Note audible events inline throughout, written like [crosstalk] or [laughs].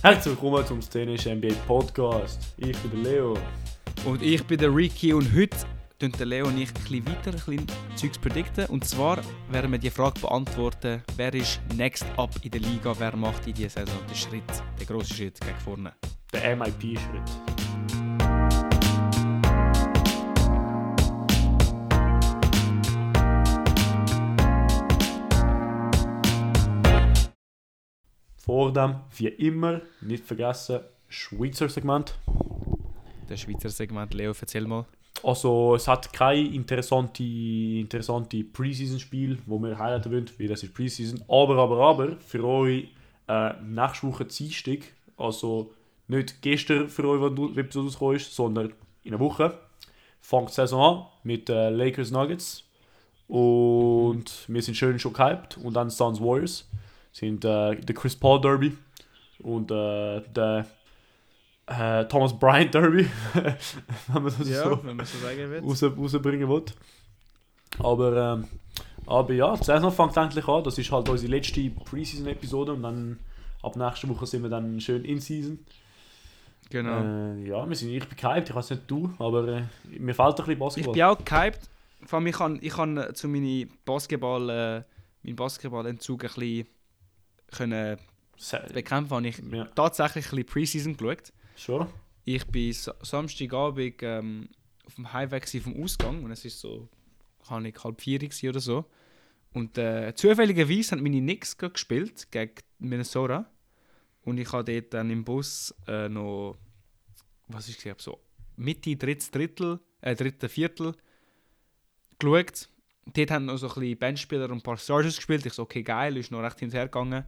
Herzlich willkommen zum Szenisch NBA Podcast. Ich bin der Leo. Und ich bin der Ricky und heute tun der Leo und ich ein weiter ein Zeugs predikten. Und zwar werden wir die Frage beantworten, wer ist next up in der Liga, wer macht in dieser Saison den Schritt, den grossen Schritt gegen vorne. Der MIP-Schritt. Vor dem, wie immer, nicht vergessen, Schweizer Segment. Der Schweizer Segment, Leo, erzähl mal. Also es hat kein interessante, interessante Preseason-Spiel, wo wir highlighten wollen, weil das ist Preseason. Aber, aber, aber, für euch äh, nächste Woche Dienstag, also nicht gestern für euch, wenn die Episode rausgekommen ist, sondern in einer Woche, fängt die Saison an mit äh, Lakers Nuggets. Und wir sind schön schon gehypt. Und dann Suns Warriors sind äh, der Chris Paul Derby und äh, der äh, Thomas Bryant Derby, [laughs] wenn man das so wenn man so sagen will. raus, rausbringen will. Aber, ähm, aber ja, die Saison fängt endlich an. Das ist halt unsere letzte Preseason-Episode und dann ab nächster Woche sind wir dann schön in Season. Genau. Äh, ja, wir sind, ich bin gehypt, ich weiß nicht du, aber äh, mir fehlt ein bisschen ich Basketball. bin auch gehypt. Vor allem, ich kann, ich kann äh, zu meinem Basketball, äh, meinen Basketballentzug ein bisschen können Sa- bekämpfen. Habe ich ja, tatsächlich ein bisschen Preseason geschaut. schon. Ich bin Sa- Samstagabend ähm, auf dem gsi vom Ausgang und es ist so, kann ich halb vier oder so. Und äh, zufälligerweise haben meine Knicks gespielt gegen Minnesota. Und ich habe dort dann im Bus äh, noch, was ist gesagt, so Mitte, drittes Drittel, äh, dritte Viertel geschaut. Dort haben noch so ein bisschen Bandspieler und ein paar Starters gespielt. Ich so, okay, geil, ist noch recht hinterher gegangen.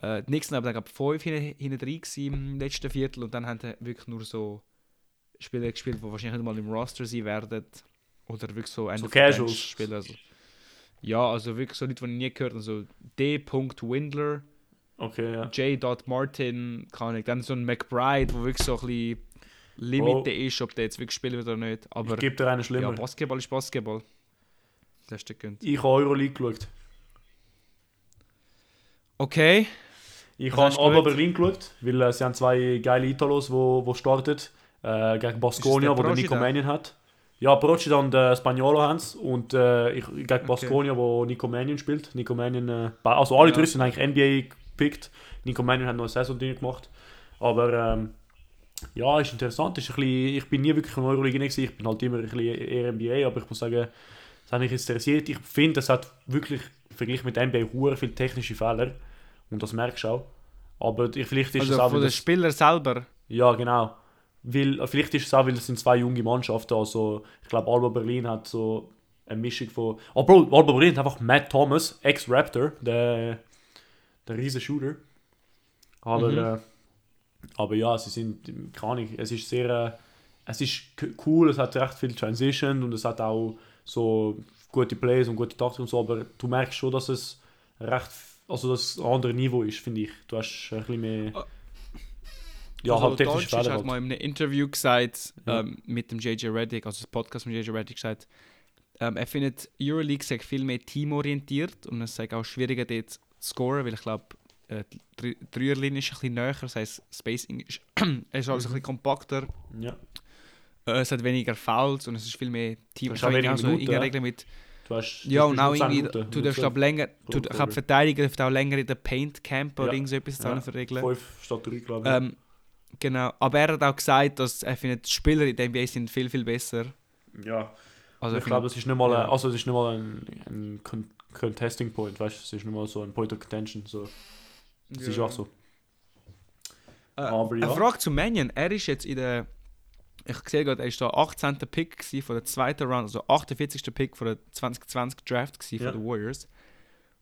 Äh, die Knicks haben dann glaub, fünf hinten hinten drin gewesen im letzten Viertel und dann haben wirklich nur so Spieler gespielt, die wahrscheinlich nicht mal im Roster sein werden. Oder wirklich so End So. Spieler. Also. Ja, also wirklich so Leute, die ich nie gehört habe. So D. Windler, Okay, ja. J. Martin, kann ich. Dann so ein McBride, wo wirklich so ein bisschen Limite ist, ob der jetzt wirklich spielen wird oder nicht. Aber ich gebe dir einen ja, schlimmer. Basketball ist Basketball. Das ist der Grund. ich habe Euroleague geschaut. Okay. Ich habe geschaut? Berlin geschaut, weil äh, sie haben zwei geile Italos, wo, wo starten. Äh, gegen Baskonia, der wo der Nico? Mannion hat. Ja, Procida und äh, Spagnolo haben es. Und äh, ich, gegen Baskonia, wo Nico Mannion spielt. Nico Mannion, äh, also alle Ja. drei sind eigentlich NBA gepickt. Nico Mannion hat noch eine Saison drin gemacht. Aber ähm, ja, ist interessant. Ist ein bisschen, ich bin nie wirklich in Euroleague gewesen. Ich bin halt immer ein bisschen eher NBA, aber ich muss sagen, das hat mich interessiert. Ich finde, es hat wirklich Vergleich mit NBA hure viele technische Fehler. Und das merkst du auch. Aber ich, vielleicht ist es Also auch, von den das, Spielern selber. ja genau. Weil, vielleicht ist es auch, weil es sind zwei junge Mannschaften. Also ich glaube, Alba Berlin hat so eine Mischung von. Oh Bro, Alba Berlin hat einfach Matt Thomas, Ex-Raptor, der, der riesen Shooter. Aber, Mhm. äh, aber ja, sie sind, keine Ahnung, es ist sehr, äh, es ist cool, es hat recht viel Transition und es hat auch so gute Plays und gute Taktik und so, aber du merkst schon, dass es recht, also dass ein anderes Niveau ist, finde ich. Du hast ein bisschen mehr, Ah. ja, also halt technische Deutsch hat Fehler halt mal in einem Interview gesagt, Ja. ähm, mit dem JJ Reddick, also das Podcast mit JJ Reddick gesagt, ähm, er findet Euroleague sei viel mehr teamorientiert und es sei auch schwieriger dort zu scoren, weil ich glaube, äh, die Dre- Dreierlinie ist ein bisschen näher, das heisst Spacing ist, [clears throat] ist alles ein bisschen kompakter, Ja. Äh, es hat weniger Fouls und es ist viel mehr Team. Du hast Ich auch habe weniger irgendwie so Minuten, ja. Regel mit Du hast, Ja, und auch nur 10 irgendwie, Minuten, du darfst 12. glaub, länger, du, ich glaube. Verteidiger dürfen auch länger in der Paint campen oder Ja. irgend so etwas Ja. ja. für Regeln. 5 statt 3, glaube ich. Ähm, genau, aber er hat auch gesagt, dass er findet, die Spieler in der NBA sind viel, viel besser. ja, Also ich glaube, das ist nicht mal, ja. ein- also ist nicht mal ein, ein Con Contesting Point, weißt du, es ist nicht mal so ein Point of Contention, so. Das ist auch so. Äh, Aber ja. Eine Frage zu Mannion. Er ist jetzt in der. Ich sehe gerade, er war der 18. Pick von der zweiten Round, also 48. Pick von der 2020 Draft Ja. von den Warriors.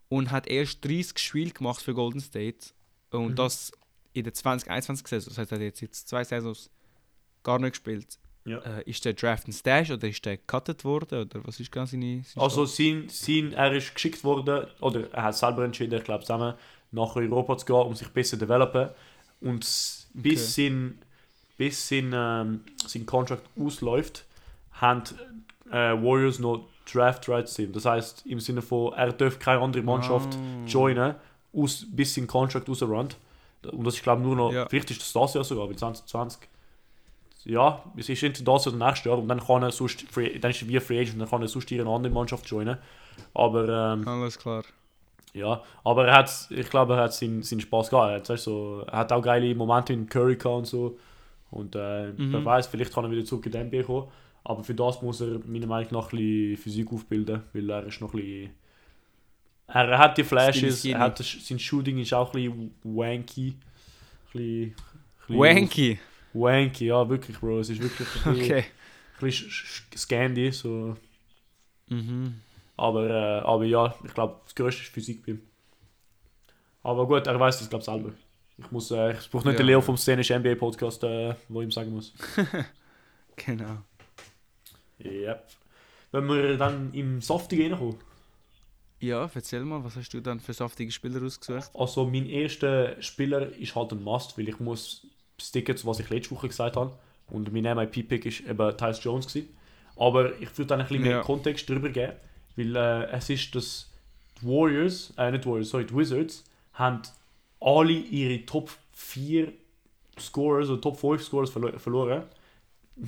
Und hat erst 30 Spiele gemacht für Golden State. Und Mhm. das in der 2021 Saison. Das heißt, er hat jetzt, jetzt zwei Saisons gar nicht gespielt. Ja. Äh, ist der Draft ein Stash oder ist der gecuttet worden? Oder was ist ganz seine. seine Also sein, sein, er ist geschickt worden, oder er hat selber entschieden, ich glaube zusammen, nach Europa zu gehen, um sich besser zu developen. Und bis sein, bis sein, ähm, sein Contract ausläuft, haben äh, Warriors noch Draft Rights ihm. Das heißt im Sinne von, er darf keine andere Mannschaft Ah. joinen, aus, bis sein Contract rausrennt. Und das ist, glaube ich, nur noch, Ja. vielleicht ist das das Jahr sogar, bei 2020. Ja, es ist entweder das oder nächstes Jahr und dann kann er sonst, free, dann ist er wie Free Agent und dann kann er sonst ihre andere Mannschaft joinen. Aber ähm, Alles klar. ja, aber er hat, ich glaube, er hat seinen, seinen Spaß gehabt. Er hat, weißt, so, er hat auch geile Momente in Curry gehabt und so. Und äh, Mhm. wer weiß, vielleicht kann er wieder zurück in den NBA kommen. Aber für das muss er meiner Meinung nach ein bisschen Physik aufbilden, weil er ist noch ein bisschen... Er, hat die Flashes, er hat das, sein Shooting ist auch ein bisschen wanky. Ein bisschen, ein bisschen Wanky. Wanky, ja, wirklich, Bro. Es ist wirklich ein bisschen, Okay. ein bisschen sch- sch- Scandy, so. Mhm. Aber, äh, aber ja, ich glaube, das Größte ist Physik bei ihm. Aber gut, er weiß das, glaube ich, selber. Ich, muss, äh, ich brauche nicht Ja. den Leo vom Szenisch NBA Podcast, äh, wo ich ihm sagen muss. [laughs] Genau. Yep. Wenn wir dann im Softie reinkommen. Ja, erzähl mal, was hast du dann für saftige Spieler ausgesucht? Also, mein erster Spieler ist halt ein Must, weil ich muss sticken zu was ich letzte Woche gesagt habe. Und mein MIP-Pick ist eben Tyus Jones. Gewesen. Aber ich würde dann ein bisschen mehr Ja. Kontext drüber geben, weil äh, es ist, dass die Warriors, äh, nicht Warriors, sorry, die Wizards, haben alle ihre Top 4 Scorers oder Top 5 Scorers verlo verloren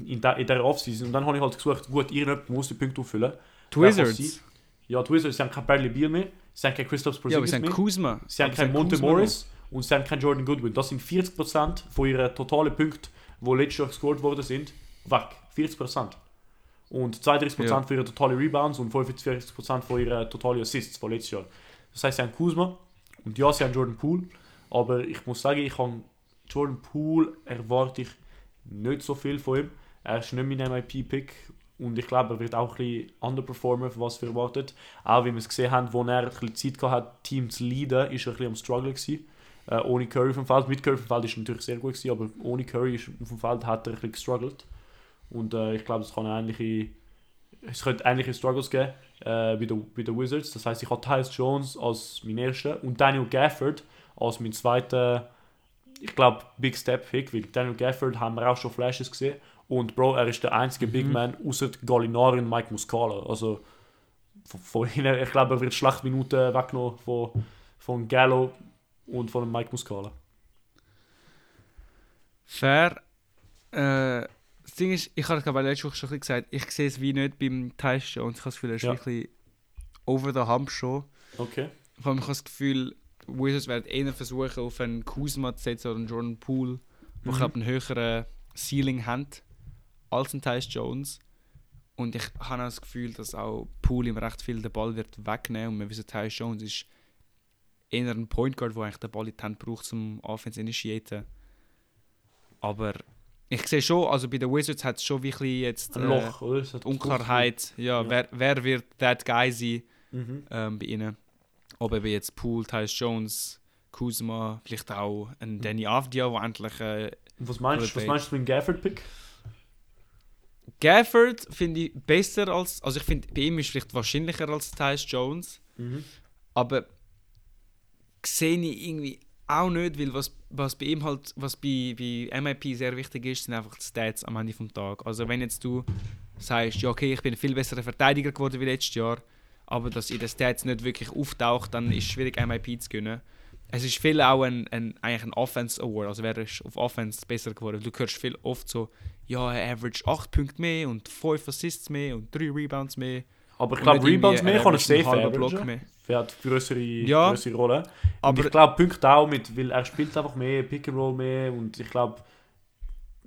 in, der, in dieser Offseason. Und dann habe ich halt gesucht, gut, irgendjemand muss die Punkte auffüllen. Die Wizards? Ja, die Wizards sie haben kein Bradley Beal mehr, sie haben keinen Christoph Ja, aber Porzingis sie haben. Kuzma. Sie haben keinen Monte Kuzma Morris und sie haben keinen Jordan Goodwin. Das sind 40% von ihren totalen Punkten, die letztes Jahr gescored worden sind, weg. 40%. Und 32% Ja. von ihren totalen Rebounds und 45% von ihren totalen Assists von letztes Jahr. Das heißt, sie haben Kuzma und ja, sie haben Jordan Poole. Aber ich muss sagen, ich habe Jordan Poole erwarte ich nicht so viel von ihm. Er ist nicht mein MIP-Pick und ich glaube, er wird auch ein bisschen underperformen, was wir erwartet. Auch wie wir es gesehen haben, wo er ein bisschen Zeit gehabt hat, Team zu leaden, ist er ein bisschen am Struggle gewesen. Äh, ohne Curry dem Feld. Mit Curry dem Feld ist er natürlich sehr gut gewesen, aber ohne Curry auf dem Feld hat er ein bisschen gestruggelt. Und äh, ich glaube, es kann ähnliche, es könnte ähnliche Struggles geben äh, bei, den, den Wizards. Das heißt, ich habe Tyus Jones als mein erster und Daniel Gafford als mein zweiter, ich glaube, Big Step Pick, weil Daniel Gafford haben wir auch schon Flashes gesehen. Und Bro, er ist der einzige Big Mhm. Man außer Gallinari und Mike Muscala. Also von, von ihnen, ich glaube, er wird schlecht Minuten weggenommen von, von Gallo und von Mike Muscala. Fair. Äh, das Ding ist, ich habe glaube letzte Woche schon ein bisschen gesagt, ich sehe es wie nicht beim Tyus Jones. Ich habe das Gefühl, er ist Ja. wirklich over the hump schon. Okay. Vor allem, ich habe das Gefühl, Wizards werden eher versuchen, auf einen Kuzma zu setzen oder einen Jordan Poole, wo ich Mhm. einen höheren Ceiling haben als ein Tyus Jones. Und ich habe auch das Gefühl, dass auch Poole ihm recht viel den Ball wird wegnehmen und wir wissen, Tyus Jones ist eher ein Point Guard, der eigentlich den Ball in die Hand braucht, um Offense zu initiieren. Aber ich sehe schon, also bei den Wizards hat es schon wirklich jetzt Ein äh, Loch, oder? Hat Unklarheit, ja, Ja. Wer, wer wird that guy sein Mhm. ähm, bei ihnen. Ob eben jetzt Poole, Tyus Jones, Kuzma, vielleicht auch ein Danny Avdia, der endlich. Äh, was meinst, was meinst du mit dem Gafford-Pick? Gafford finde ich besser als. Also ich finde, bei ihm ist vielleicht wahrscheinlicher als Tyus Jones, Mhm. aber sehe ich irgendwie auch nicht, weil was, was bei ihm halt, was bei, bei MIP sehr wichtig ist, sind einfach die Stats am Ende vom Tag. Also wenn jetzt du sagst, ja okay, ich bin ein viel besserer Verteidiger geworden wie letztes Jahr, aber dass in den Stats nicht wirklich auftaucht, dann ist es schwierig MIP zu gewinnen. Es ist viel auch ein, ein, eigentlich ein Offense Award, also wer ist auf Offense besser geworden. Du hörst viel oft so, ja, er average 8 Punkte mehr und 5 Assists mehr und 3 Rebounds mehr. Aber ich glaube, Rebounds mehr kann er safe mehr. Er hat größere, Ja. größere Rolle. Und Aber ich glaube, Punkte auch mit, weil er spielt einfach mehr, Pick and Roll mehr und ich glaube,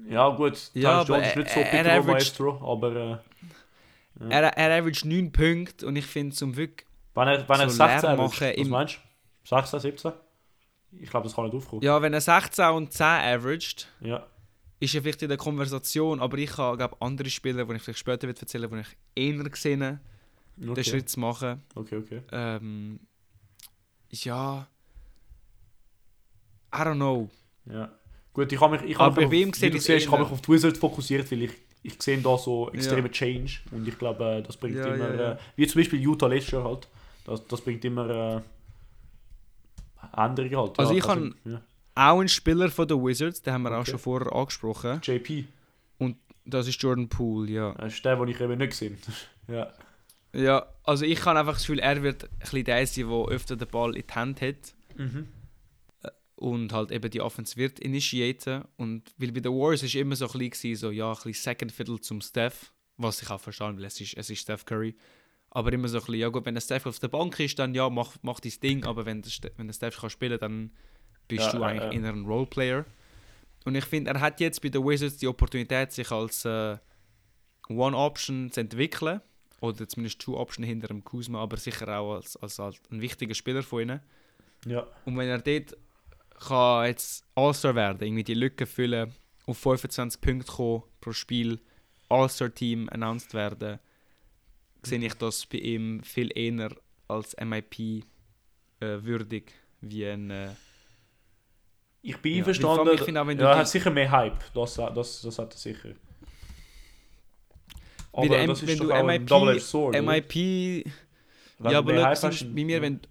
ja gut, Ja, Tyus Jones ist nicht so Pick and Roll Maestro, aber äh, Ja. er, er average 9 Punkte und ich finde zum wirklich wenn er, wenn er So 16 Lärm averaged, machen was meinst du? 16, 17? Ich glaube, das kann nicht aufkommen. Ja, wenn er 16 und 10 averaged, Ja. ist er vielleicht in der Konversation, aber ich habe andere Spieler, die ich vielleicht später wird erzählen, die ich eher gesehen habe, den Okay. Schritt zu machen. okay, okay. Ähm, ja, I don't know. Ja. Gut, ich habe mich, ich Aber hab mich auf, wie sehe du ich siehst, ich habe mich auf die Wizards fokussiert, weil ich, ich sehe da so extreme Change und ich glaube, äh, das bringt Ja, immer, ja, ja. Äh, wie zum Beispiel Utah letztes Jahr halt, das, das bringt immer äh, Änderungen halt. Also ja, ich kann- ja. Auch ein Spieler von den Wizards, den haben wir auch Okay. schon vorher angesprochen. JP, Das ist Jordan Poole, ja. das ist der, den ich eben nicht gesehen [laughs] Ja, Ja, also ich habe einfach das Gefühl, er wird ein bisschen der sein, der öfter den Ball in die Hand hat. mhm. Und halt eben die Offense wird initiieren. Und weil bei den Warriors ist immer so ein bisschen, so, ja, ein bisschen Second Fiddle zum Steph, was ich auch verstanden weil es ist, es ist Steph Curry. Aber immer so ein bisschen, ja gut, wenn der Steph auf der Bank ist, dann ja, mach, mach dein Ding, aber wenn der, wenn der Steph kann spielen dann bist Ja, du eigentlich ja. eher ein Roleplayer. Und ich finde, er hat jetzt bei den Wizards die Opportunität, sich als äh, One-Option zu entwickeln. Oder zumindest Two-Option hinter dem Kuzma, aber sicher auch als, als, als ein wichtiger Spieler von ihnen. Ja. Und wenn er dort kann jetzt All-Star werden, irgendwie die Lücke füllen, auf 25 Punkte kommen pro Spiel, All-Star-Team announced werden, sehe ich das bei ihm viel eher als MIP äh, würdig wie ein. Äh, Ich bin Ja, einverstanden. ich finde auch, wenn du ja, er hat sicher mehr Hype. Das, das, das hat er sicher. M- das ist wenn doch du MIP, Sword? MIP ja, aber Beispiel bei mir, wenn,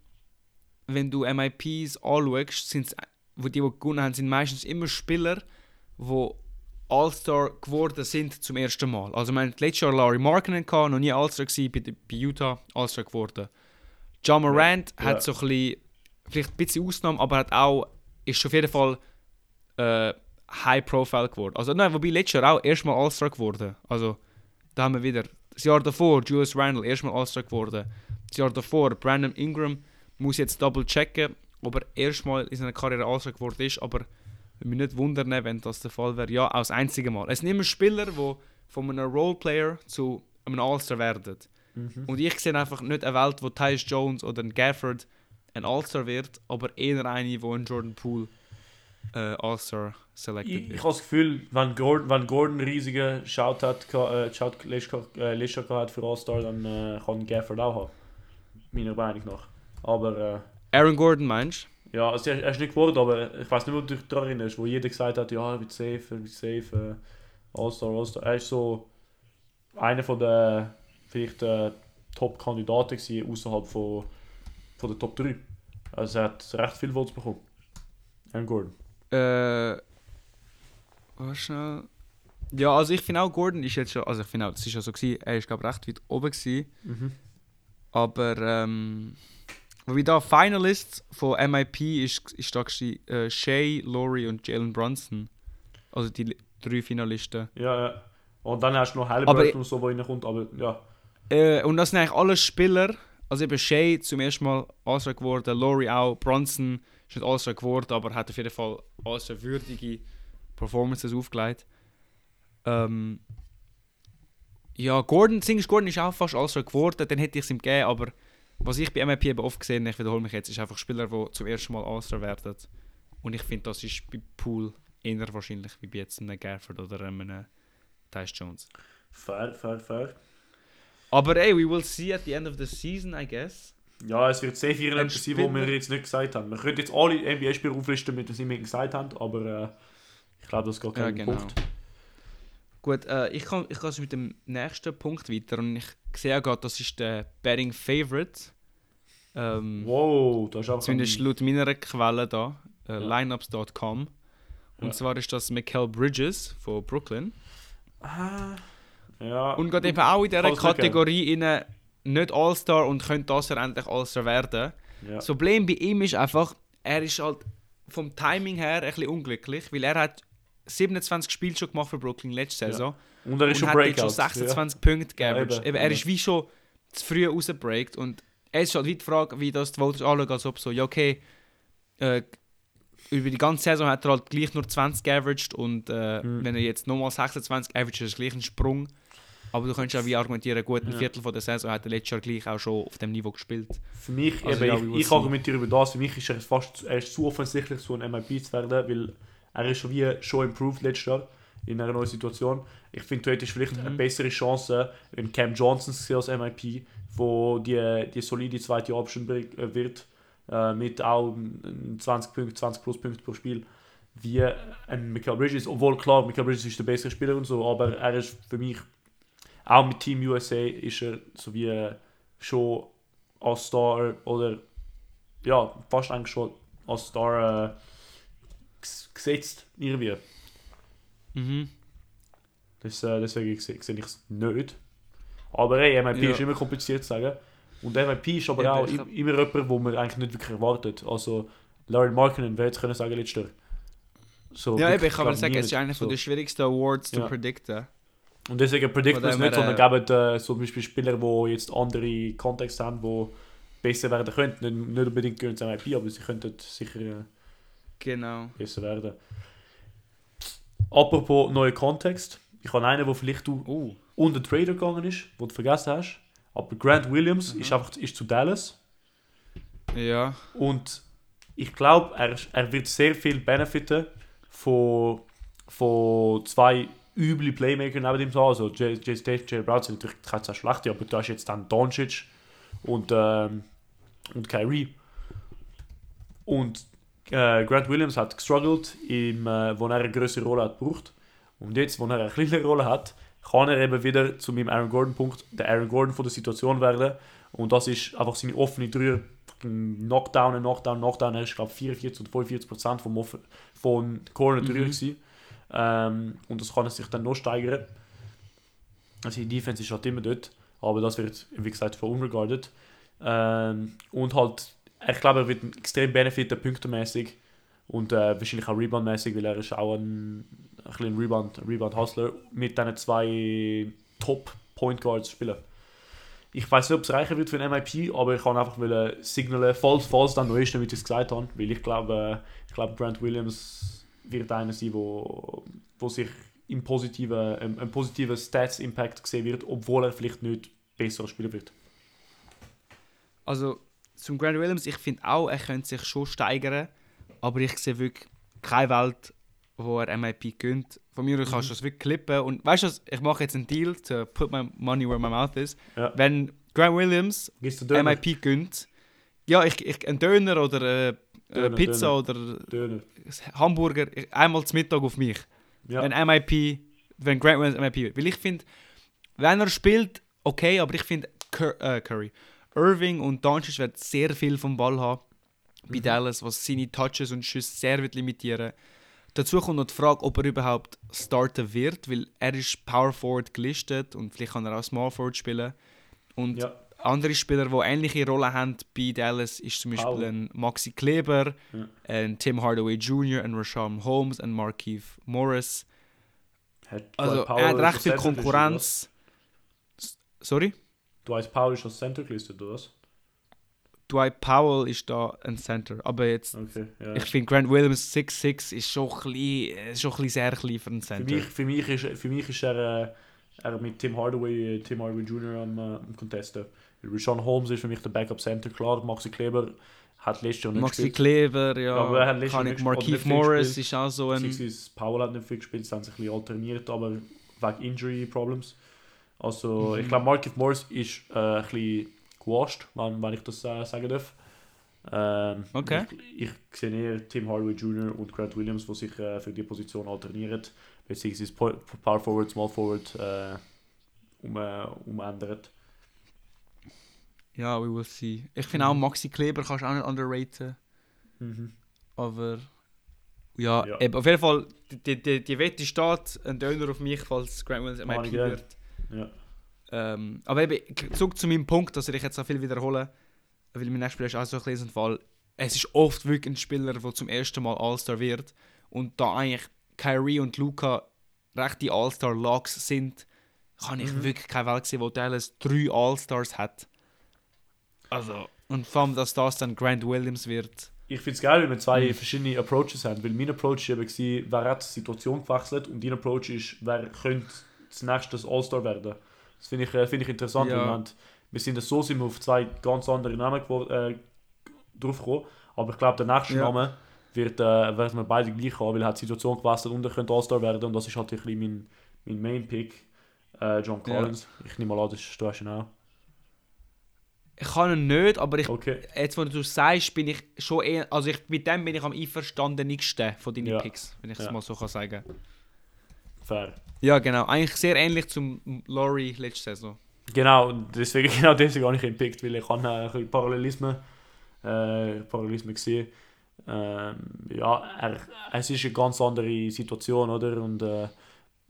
wenn du MIPs anschaust, sind's, wo die, die gewonnen haben, sind meistens immer Spieler, die All-Star geworden sind zum ersten Mal. Also, wir hatten letztes Jahr Larry Markkinen, gehabt, noch nie All-Star gewesen, bei, bei Utah All-Star geworden. John Morant Ja. hat so ein bisschen, vielleicht ein bisschen Ausnahme, aber hat auch, ist auf jeden Fall äh, High-Profile geworden. Also, nein, wobei letztes Jahr auch erstmal All-Star geworden. Also, da haben wir wieder das Jahr davor Julius Randle erstmal All-Star geworden. Das Jahr davor Brandon Ingram muss jetzt double checken, ob er erstmal in seiner Karriere All-Star geworden ist, aber würde mich nicht wundern, wenn das der Fall wäre. Ja, auch das einzige Mal. Es sind immer Spieler, die von einem Roleplayer zu einem All-Star werden. Mhm. Und ich sehe einfach nicht eine Welt, wo Tyus Jones oder ein Gafford ein All-Star wird, aber eher eine, wo ein Jordan Poole äh, All-Star selected Ich, ich wird. habe das Gefühl, wenn Gordon, wenn Gordon einen riesigen Shout hat, äh, Shout äh, gehabt für All-Star, dann äh, kann Gafford auch haben. Meiner Meinung nach. Aber äh, Aaron Gordon meinst ja, also er, ist nicht geworden, aber ich weiß nicht, ob du dich daran erinnerst, wo jeder gesagt hat, ja, er wird safe, er wird safe, äh, All-Star, All-Star. Er ist so einer von den vielleicht äh, Top-Kandidaten außerhalb von, von der Top 3. Also er hat recht viel Votes bekommen. Aaron Gordon. du? Äh. Warte schnell. Ja, also ich finde auch, Gordon ist jetzt schon. Also ich finde auch, das ist ja so gewesen, er ist glaube recht weit oben gewesen. Mhm. Aber ähm. Wie da Finalists von MIP ist, ist da äh, Shay, Laurie und Jalen Brunson. Also die drei Finalisten. Ja, ja. Und dann hast du noch Halliburton und so, wo reinkommt, aber ja. Äh, und das sind eigentlich alle Spieler. Also eben Shay zum ersten Mal All-Star geworden, Laurie auch, Brunson ist nicht All-Star geworden, aber hat auf jeden Fall All-Star würdige Performances aufgelegt. Ähm, ja, Gordon, Singles Gordon ist auch fast All-Star geworden, dann hätte ich es ihm gegeben, aber was ich bei MIP eben oft gesehen habe, ich wiederhole mich jetzt, ist einfach Spieler, die zum ersten Mal All-Star werden. Und ich finde, das ist bei Pool eher wahrscheinlich wie bei jetzt einem Gafford oder einem Tyus Jones. Fair, fair, fair. Aber ey, we will see at the end of the season, I guess. Ja, es wird sehr viel sein, was wir jetzt nicht gesagt haben. Wir können jetzt alle NBA-Spieler auflisten, mit denen wir gesagt haben, aber äh, ich glaube, das geht Ja, keinen genau. Punkt. Gut, äh, ich kann ich kann mit dem nächsten Punkt weiter und ich sehe ja gerade, das ist der Betting Favorite. Ähm, Wow, da ist auch Zumindest laut meiner Quelle da, äh, Ja. lineups.com. Und Ja. zwar ist das Mikael Bridges von Brooklyn. Ah, ja. Und geht eben auch in dieser Kategorie rein, nicht All-Star und könnte das er endlich All-Star werden. Ja. Das Problem bei ihm ist einfach, er ist halt vom Timing her ein bisschen unglücklich, weil er hat 27 Spiele schon gemacht für Brooklyn letzte Ja. Saison. Und er ist und schon hat jetzt schon 26 Punkte geaveraged. eben, er ja. ist wie schon zu früh rausgebreakt und es ist halt wie die Frage, wie das die Voters anschauen, als ob so, ja okay, äh, über die ganze Saison hat er halt gleich nur 20 geaveraged und äh, Mhm. wenn er jetzt nochmal 26 averaged, ist gleich ein Sprung. Aber du könntest auch wie argumentieren, gut, ein Ja. Viertel von der Saison hat er letztes Jahr gleich auch schon auf dem Niveau gespielt. Ja. Für mich, Also eben, ja, ich, ich argumentiere über das, für mich ist er fast zu- er ist zu offensichtlich, so ein MIP zu werden, weil er ist schon wie schon improved letztes Jahr in einer neuen Situation. Ich finde, du hättest vielleicht eine Mhm. bessere Chance, wenn Cam Johnson als MIP, wo die, die solide zweite Option äh, wird, äh, mit auch mm, 20 Punkten, 20 plus Punkte pro Spiel, wie ein Michael Bridges. Obwohl, klar, Michael Bridges ist der bessere Spieler und so, aber er ist für mich, auch mit Team USA, ist er so wie äh, schon als Star oder ja, fast eigentlich schon als Star äh, gesetzt irgendwie. Mhm. Das, äh, deswegen sehe ich es nicht. Aber hey, MIP Ja. ist immer kompliziert zu sagen. Und MIP ist aber Eben, auch hab- immer jemand, wo man eigentlich nicht wirklich erwartet. Also Larry Markkinen, wer jetzt können sagen letztes Jahr. So, Ja, eben, ich kann mal glaub sagen, es ist einer So. der schwierigsten Awards zu Ja. predikten. Und deswegen predikten wir es nicht, sondern her, geben äh, so zum Beispiel Spieler, die jetzt andere Kontexte haben, die besser werden könnten. Nicht, nicht unbedingt gehören zum MIP, aber sie könnten sicher äh, Genau. besser werden. Apropos neuer Kontext. Ich habe einen, wo vielleicht du Uh. unter Trader gegangen ist, wo du vergessen hast. Aber Grant Williams Mhm. ist einfach ist zu Dallas. Ja. Und ich glaube, er, er wird sehr viel benefiten von, von zwei üble Playmaker neben ihm. so. Also Jay Brown sind natürlich keine schlechte, aber da ist jetzt dann Doncic und, ähm, und Kyrie. Und äh, Grant Williams hat gestruggelt, im, äh, wo er eine größere Rolle hat gebraucht. Und jetzt, wo er eine kleinere Rolle hat, kann er eben wieder zu meinem Aaron Gordon-Punkt der Aaron Gordon von der Situation werden. Und das ist einfach seine offene Dreier. Knockdown, Knockdown, Knockdown. Er ist, glaube ich, 44 oder 45 Prozent vom Offen- von Corner Dreier. Mhm. Ähm, und das kann er sich dann noch steigern. Also die Defense ist halt immer dort. Aber das wird, wie gesagt, verunregarded. Ähm, und halt, ich glaube, er wird extrem benefiten, punktemäßig. Und äh, wahrscheinlich auch reboundmäßig, weil er ist auch ein, ein Rebound, Rebound Hustler mit diesen zwei Top Point Guards spielen. Ich weiß nicht, ob es reichen wird für ein MIP, aber ich kann einfach wollen signalen, falls, falls dann noch ist, damit ich es gesagt habe, weil ich glaube, ich glaube, Grant Williams wird einer sein, wo, wo sich im positiven, ein, ein positiver Stats-Impact gesehen wird, obwohl er vielleicht nicht besser spielen wird. Also, zum Grant Williams, ich finde auch, er könnte sich schon steigern, aber ich sehe wirklich keine Welt, wo er MIP gönnt. Von mir aus kannst du das wirklich klippen. Und weißt du, was, ich mache jetzt einen Deal, to put my money where my mouth is. Ja. Wenn Grant Williams Döner? MIP gönnt, ja, ich, ich, ein Döner oder äh, äh, Döner, Pizza oder Döner. Hamburger, einmal zum Mittag auf mich. Ja. Wenn MIP, wenn Grant Williams MIP wird. Weil ich finde, wenn er spielt, okay, aber ich finde Cur äh, Curry, Irving und Doncic werden sehr viel vom Ball haben bei Dallas, was seine Touches und Schüsse sehr wird limitieren. Dazu kommt noch die Frage, ob er überhaupt starten wird, weil er ist Power Forward gelistet und vielleicht kann er auch Small Forward spielen. Und Ja. andere Spieler, die ähnliche Rollen haben bei Dallas, ist zum Beispiel ein Maxi Kleber, Ja. ein Tim Hardaway Jr., ein Rashawn Holmes, ein Markeith Morris. Hat Also er hat recht viel Konkurrenz. Sorry? Dwight Powell ist als Center gelistet, oder was? Dwight Powell ist da ein Center. Aber jetzt, Okay, ja. ich finde Grant Williams 6'6 ist schon ein bisschen, äh, ist schon ein bisschen sehr klein für einen für, Center. mich, für, mich ist, für mich ist er, äh, er mit Tim Hardaway, äh, Tim Hardaway Jr. am, am Contesten. Rashawn Holmes ist für mich der Backup Center, klar. Maxi Kleber hat letztes Jahr nicht Maxi gespielt. Kleber, ja. aber er hat kann ich Markeith Morris ist auch so ein. Powell hat nicht viel gespielt, sie haben sich ein bisschen alterniert, aber wegen Injury Problems. Also Mhm. ich glaube, Markif Morris ist äh, ein bisschen gewascht, wenn, wenn ich das äh, sagen darf. Ähm, Okay. Ich, ich sehe eher Tim Hardaway Jr. und Grant Williams, die sich äh, für die Position alternieren, beziehungsweise Po- Power Forward, Small Forward äh, um, äh, umändern. Ja, we will see. Ich finde auch Maxi Kleber kannst du auch nicht underraten. Mhm. Aber ja, Ja. Eben, auf jeden Fall, die, die, die Wette steht, ein Döner auf mich, falls Grant Williams gern. wird. Ja. Ähm, aber eben, zurück zu meinem Punkt, dass ich jetzt auch viel wiederhole, weil mein nächstes Spiel ist auch so ein ein Fall. Es ist oft wirklich ein Spieler, der zum ersten Mal All-Star wird und da eigentlich Kyrie und Luca rechte All-Star-Logs sind, kann ich Mhm. wirklich keine Welt sehen, wo Dallas drei All-Stars hat. Also, und vor allem, dass das dann Grant Williams wird. Ich finde es geil, wenn wir zwei Mhm. verschiedene Approaches haben, weil mein Approach war wer hat die Situation gewechselt und dein Approach ist, wer könnte das nächste All-Star werden. Das finde ich, äh, finde ich interessant, Ja. wir, sind so sind wir auf zwei ganz andere Namen äh, draufgekommen, aber ich glaube, der nächste Ja. Name wird, äh, werden wir beide gleich haben, weil er hat die Situation gewechselt und er könnte All-Star werden und das ist halt ein bisschen mein, mein Main-Pick, äh, John Ja. Collins. Ich nehme mal an, das ist, du hast ihn auch. Ich kann ihn nicht, aber ich, Okay. jetzt, wo du sagst, bin ich schon eher, also ich, mit dem bin ich am einverstandensten von deinen Ja. Picks, wenn ich es Ja. mal so kann sagen. Fair. Ja, genau. Eigentlich sehr ähnlich zum Laurie letzte Saison. Genau, deswegen, [laughs] genau deswegen habe ich ihn gepickt, weil ich habe äh, ein bisschen Parallelismen, äh, Parallelismen gesehen. Ähm, ja, er, es ist eine ganz andere Situation, oder? Und äh,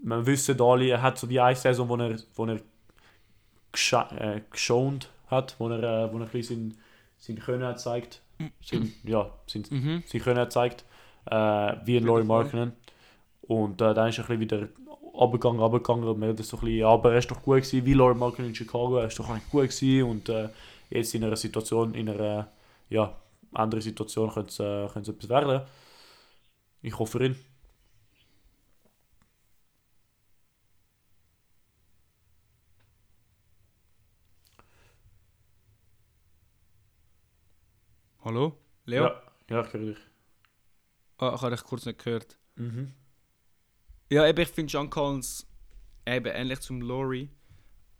man wissen alle, er hat so die eine Saison, wo er, wo er äh, geschont hat, wo er, äh, wo er ein bisschen sein, sein Können hat gezeigt. sind, ja, sind, Mhm. sie können gezeigt, äh, wie ein Laurie. Markkinen. Und äh, dann ist er ein bisschen wieder abgegangen, abgegangen und hat das so ein bisschen, ja, aber er ist doch gut gewesen, wie Laurie Markkinen in Chicago, er ist doch eigentlich gut gewesen und äh, jetzt in einer Situation, in einer, ja, anderen Situation könnte es, äh, könnte etwas werden. Ich hoffe für ihn. Hallo? Leo? Ja, ja ich höre dich. Ah, ich habe dich kurz nicht gehört. Mhm. Ja, eben, ich finde John Collins eben ähnlich zum Laurie.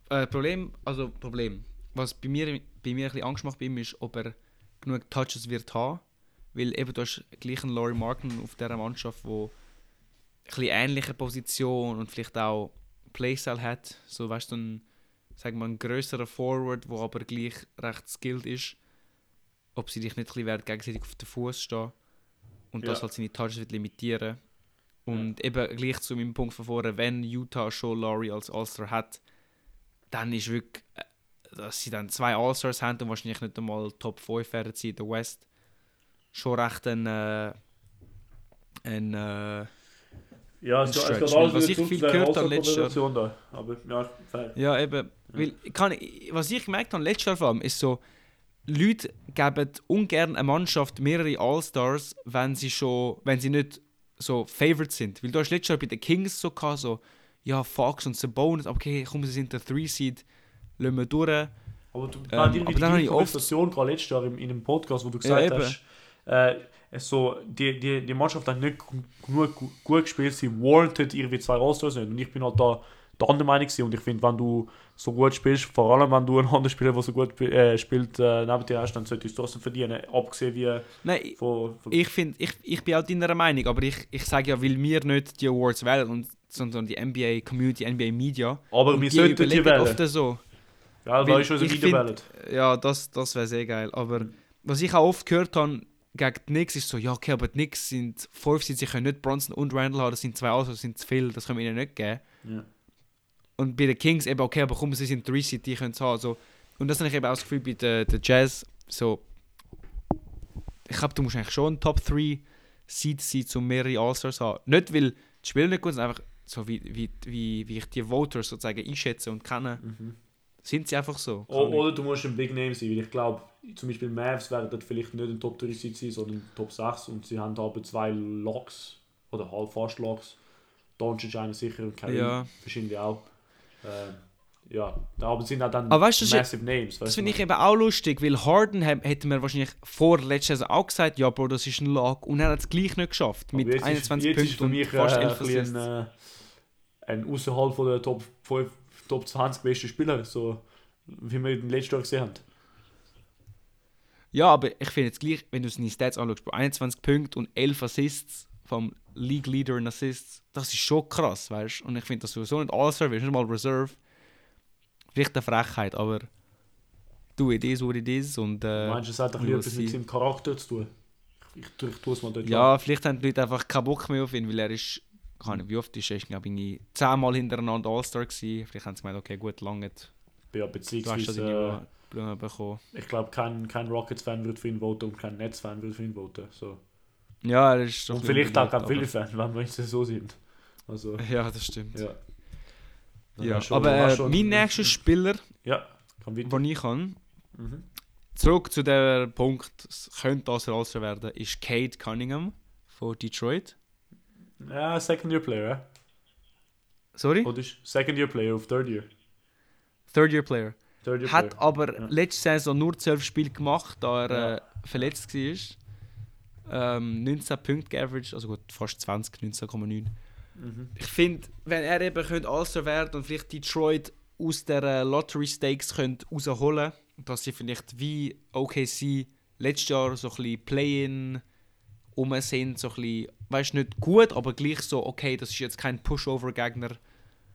Äh, Problem, also Problem, was bei mir, bei mir ein bisschen Angst macht bei ihm ist, ob er genug Touches wird haben. Weil eben du hast gleich einen Laurie Martin auf dieser Mannschaft, wo ein bisschen ähnliche Position und vielleicht auch Playstyle hat. So weißt du, ein, sagen wir, ein größerer Forward, wo aber gleich recht skilled ist. Ob sie dich nicht ein bisschen gegenseitig auf den Fuß stehen. Und das Ja. halt seine Touches wird limitieren. Und eben gleich zu meinem Punkt von vorher, wenn Utah schon Laurie als All-Star hat, dann ist wirklich, äh, dass sie dann zwei All-Stars haben und wahrscheinlich nicht einmal Top 5 werden sie in der West, schon recht ein, äh, ein äh, Ja, Ein es, es geht alles Was ich viel gehört habe letztes Jahr- da. Aber ja, fair. ja eben, weil ich kann, was ich gemerkt habe letztes Jahr vor allem, ist so, Leute geben ungern eine Mannschaft mehrere All-Stars, wenn sie schon, wenn sie nicht so favored sind. Weil du hast letztes Jahr bei den Kings so gehabt, so, ja, Fox und Sabonis, okay, komm, sie sind der 3-Seed, lassen wir durch. Aber du Ähm, ähm, irgendwie aber die dann habe ich oft- Konversation gerade letztes Jahr in, in einem Podcast, wo du Ja, gesagt eben. hast, äh, so, die, die, die Mannschaft hat nicht genug gu- gut gespielt, sie warranted irgendwie zwei All-Stars nicht. Und ich bin halt da der andere Meinung gewesen. und ich finde, wenn du so gut spielst, vor allem wenn du einen anderen Spieler, der so gut äh, spielt, äh, neben dir hast, dann solltest du es trotzdem verdienen, abgesehen wie Nein, von... von ich finde, ich, ich bin auch deiner Meinung, aber ich, ich sage ja, weil wir nicht die Awards wählen, und, sondern die NBA Community, NBA Media. aber und wir sollten die wählen. oft so. Ja, da weil ist unser Video find- wählen. Ja, das, das wäre sehr geil. Aber was ich auch oft gehört habe gegen die Knicks ist so, ja okay, aber die Knicks sind fünf, sie können nicht Bronson und Randall haben, das sind zwei also das sind zu viel, das können wir ihnen nicht geben. Ja. Und bei den Kings eben, okay, aber komm, sie sind 3 Seed, die können es haben. So. Und das habe ich eben auch das Gefühl bei den, den Jazz, so, ich glaube, du musst eigentlich schon Top 3 Seed sein, um mehrere All-Stars haben. Nicht, weil die Spieler nicht gut sind, einfach so, wie, wie, wie, wie ich die Voters sozusagen einschätze und kenne, Mhm. sind sie einfach so. O oder du musst ein Big Name sein, weil ich glaube, zum Beispiel Mavs werden vielleicht nicht ein Top 3 Seed sein, sondern Top 6 und sie haben aber zwei Locks oder halb fast Locks. Doncic einer sicher und Kyrie Ja. wahrscheinlich auch. Ähm, ja, aber sind auch dann Aber weißt das ist- massive Names. Das finde ich eben auch lustig, weil Harden hätte wir wahrscheinlich vor letzter Saison auch gesagt, ja Bro, das ist ein Lock und er hat es gleich nicht geschafft mit Aber jetzt 21 ist, jetzt ist für Punkten mich und fast äh, 11 ein, bisschen Assists. ein, äh, ein außerhalb von der Top 5, Top 20 besten Spieler, so wie wir im letzten Jahr gesehen haben. Ja, aber ich finde jetzt gleich, wenn du seine Stats anschaust, Bro, 21 Punkte und 11 Assists vom League Leader in Assists, das ist schon krass, weißt du? Und ich finde das sowieso nicht All-Star, wirst nicht mal Reserve. Vielleicht eine Frechheit, aber du, it is what it is und äh, Meinst du, es hat ein wir bisschen etwas mit seinem Charakter zu tun? Ich, ich, ich tue es mal dort Ja, vielleicht haben die Leute einfach keinen Bock mehr auf ihn, weil er ist, keine wie oft ist er, ist glaube ich, zehnmal hintereinander All-Star gewesen. Vielleicht haben sie gemeint, okay, gut, lange, Ja, beziehungsweise, deine Blumen bekommen. äh, ich glaube, kein, kein Rockets-Fan wird für ihn voten und kein Nets-Fan wird für ihn voten. So. Ja, er ist Und vielleicht auch unbeliebt, Philly-Fan, wenn wir jetzt so sind. Also, Ja, das stimmt. ja. Ja, du schon- aber äh, mein nächster Spieler, Ja, den ich kann, Mhm. zurück zu dem Punkt, es könnte das All-Star werden, ist Kate Cunningham von Detroit. Ja, Second-Year-Player, eh? Sorry? Oder ist Second-Year-Player auf Third-Year? Third-Year-Player. Third-Year-Player. Hat aber Ja. letzte Saison nur 12 Spiele gemacht, da er Ja. äh, verletzt war. Ähm, 19 Punkte geaveraged, also gut, fast 20, 19,9. Mhm. Ich finde, wenn er eben könnte All-Star werden und vielleicht Detroit aus der äh, Lottery Stakes könnte rausholen, dass sie vielleicht wie OKC letztes Jahr so ein bisschen Play-in rum sind, so ein bisschen, weißt nicht gut, aber gleich so, okay, das ist jetzt kein Pushover-Gegner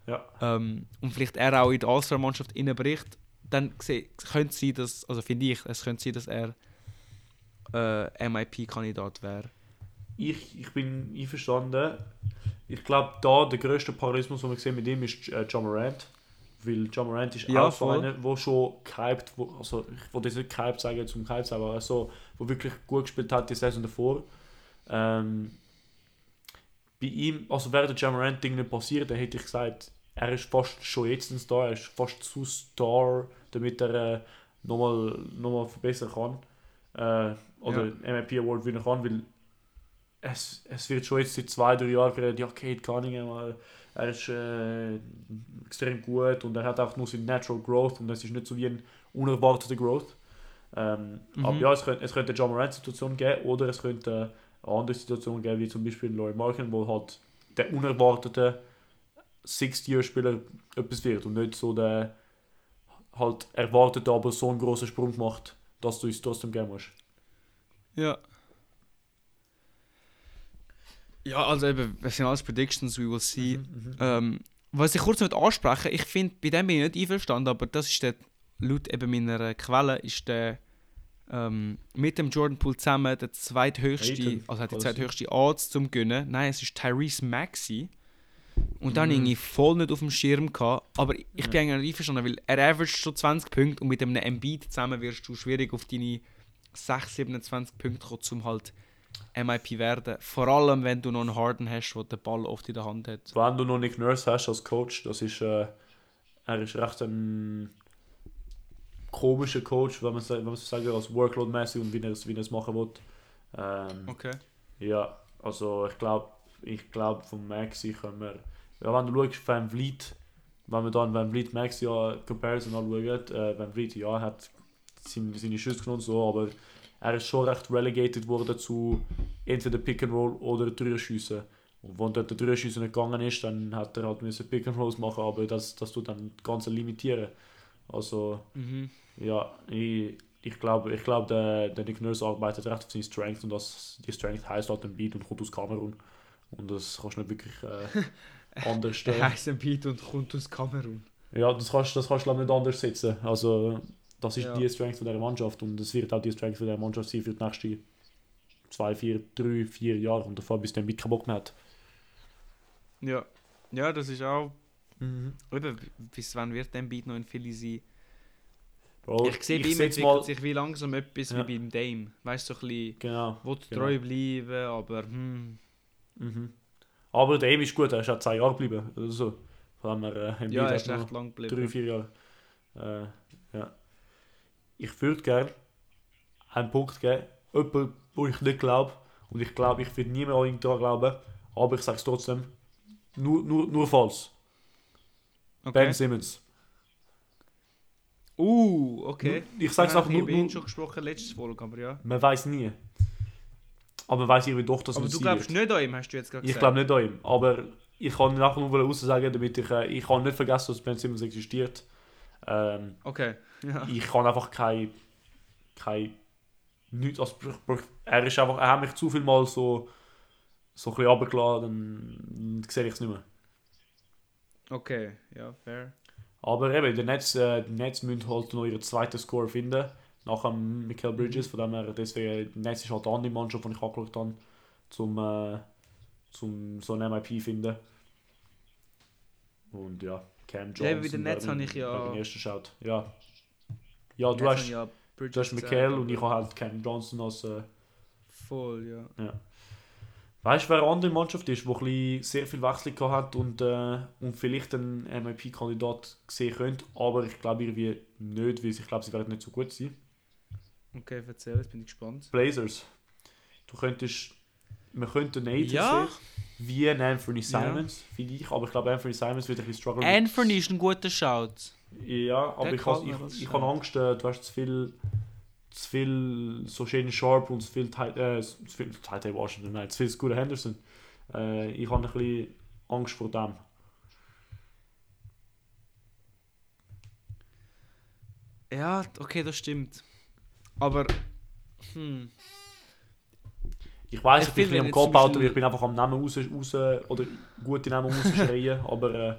Ja. ähm, und vielleicht er auch in die All-Star-Mannschaft reinbricht, dann könnte es sein, dass, also finde ich, es könnte sein, dass er äh, MIP-Kandidat wäre. Ich, ich bin einverstanden. Ich glaube, da der grösste Parallelismus, den wir sehen mit ihm, ist äh, John Morant. Weil John Morant ist Ja, auch so einer, der schon gehypt, wo, also ich wollte jetzt nicht gehypt sagen zum gehypt sagen, aber so, wo wirklich gut gespielt hat die Saison davor. Ähm, bei ihm, also wäre der John Morant Ding nicht passiert, dann hätte ich gesagt, er ist fast schon jetzt ein Star, er ist fast zu Star, damit er äh, nochmal noch mal verbessern kann. Äh, oder MIP Award gewinnen kann, weil es, es wird schon jetzt seit zwei, drei Jahren geredet, ja, Kate Cunningham, äh, er ist äh, extrem gut und er hat auch nur seine Natural Growth und es ist nicht so wie ein unerwarteter Growth. Ähm, Mhm. Aber ja, es könnte, es könnte eine John Morant-Situation geben oder es könnte eine andere Situation geben, wie zum Beispiel Laurie Markin, wo halt der unerwartete Sixth-Year-Spieler etwas wird und nicht so der halt erwartete, aber so einen großen Sprung macht, dass du es trotzdem geben musst. Ja. Ja, also eben, das sind alles Predictions, we will see. Mhm. Ähm, was ich kurz noch ansprechen ich finde, bei dem bin ich nicht einverstanden, aber das ist der, laut eben meiner Quelle, ist der ähm, mit dem Jordan Poole zusammen der zweithöchste, Aiton, also hat die zweithöchste Odds zum Gönnen. Nein, es ist Tyrese Maxey. Und dann Mhm. irgendwie voll nicht auf dem Schirm gehabt. Aber ich Ja. bin eigentlich nicht einverstanden, weil er averaged schon 20 Punkte und mit einem Embiid zusammen wirst du schwierig auf deine 6, 27 Punkte um halt MIP werden. Vor allem, wenn du noch einen Harden hast, der den Ball oft in der Hand hat. Wenn du noch Nick Nurse hast als Coach, das ist, äh, er ist recht ein komischer Coach, wenn man, sa- wenn man sagen als Workload-mäßig und wie er es wie er es machen will. Ähm, Okay. Ja, also ich glaube, ich glaube von Maxi können wir, ja, wenn du schaust, Van Vliet, wenn wir dann Van Vliet Maxi ja Comparison anschauen, äh, Van Vliet ja hat seine, seine Schüsse genommen und so, aber er ist schon recht relegated worden zu entweder Pick and Roll oder Dreierschüsse. Und wenn dort der Dreierschüsse nicht gegangen ist, dann hat er halt müssen Pick and Rolls machen, aber das, das tut dann das Ganze limitieren. Also Mhm. ja, ich, ich glaube, ich glaube der, der Nick Nurse arbeitet recht auf seine Strength und das, die Strength heisst halt ein Beat und kommt aus Kamerun. Und das kannst du nicht wirklich äh, [laughs] anders Der stellen. heißt Embiid und kommt aus Kamerun. Ja, das kannst, das kannst du glaub ich, nicht anders setzen. Also, das ist Ja. die Strength von der Mannschaft und es wird auch die Strength von der Mannschaft sein für die nächsten zwei, vier, drei, vier Jahre und davor, bis der Beat keinen Bock mehr hat. Ja. Ja, das ist auch. Eben, bis wann wird der Embiid noch in Philly sein? Bro, ich sehe bei ihm entwickelt mal, sich wie langsam etwas Ja. wie beim Dame. Weißt du, so ein bisschen, Genau. will Genau. treu bleiben, aber hm. Mhm. Aber der Aim ist gut, er ist auch zwei Jahre geblieben. Oder so. Von dem äh, Ja, er hat ist recht lang drei, geblieben. vier Jahre. Äh, ja. Ich würde gerne einen Punkt geben, jemand, wo ich nicht glaube, und ich glaube, ich würde nie mehr an ihn daran glauben, aber ich sage es trotzdem, nur, nur, nur falsch. Okay. Ben Simmons. Uh, okay. Ich sage es haben nur, ihn nur schon gesprochen, letztes Folge, aber ja. man weiß nie. Aber man weiß irgendwie doch, dass Aber man du glaubst wird. nicht an ihm, hast du jetzt gerade Ich gesagt. glaube nicht an ihm, aber ich kann nachher nur raus sagen, damit ich, äh, ich kann nicht vergessen, dass Ben Simmons existiert. Ähm, Okay. Ja. ich kann einfach kein, kein nichts, also, er ist einfach, er hat mich zu viel mal so, so ein bisschen runtergeladen, dann sehe ich es nicht mehr. Okay, ja, fair. Aber eben, die Nets, äh, die Nets müssen halt noch ihren zweiten Score finden, nach dem Michael Bridges, von dem her, deswegen, die Nets ist halt die andere Mannschaft, die ich angeschaut habe, zum, äh, zum so ein MIP finden. Und ja, Cam Johnson. Ja, bei den Nets habe ich ja- wäre mein erster Shout. Ja. Ja, du hast, ja du hast Michael und ich habe halt Cam Johnson als... Äh, Voll, ja. Weißt du, wer eine andere Mannschaft ist, die sehr viel Wechsel hat und, äh, und vielleicht einen MIP-Kandidat sehen könnte, aber ich glaube irgendwie nicht, weil ich glaube, sie werden nicht so gut sein. Okay, erzähl, jetzt bin ich gespannt. Blazers. Du könntest, man könnte Aiton Ja. sehen, wie ein Anthony Simons, finde ich, aber ich glaube, Anthony Simons wird ein bisschen strugglen. Anthony ist ein guter Shout. Ja, aber Der ich, has, ich, ich habe Angst, äh, du hast zu viel, zu viel so schön Sharp und zu viel, Ty- äh, zu viel Ty Washington, nein, zu viel Scooter Henderson. Äh, ich habe ein bisschen Angst vor dem. Ja, okay, das stimmt. Aber, hm, Ich weiß, Ich bin ein bisschen am Cop-Out, ich bin einfach am Namen raus, raus oder gute Namen rausschreien, [laughs] aber, äh,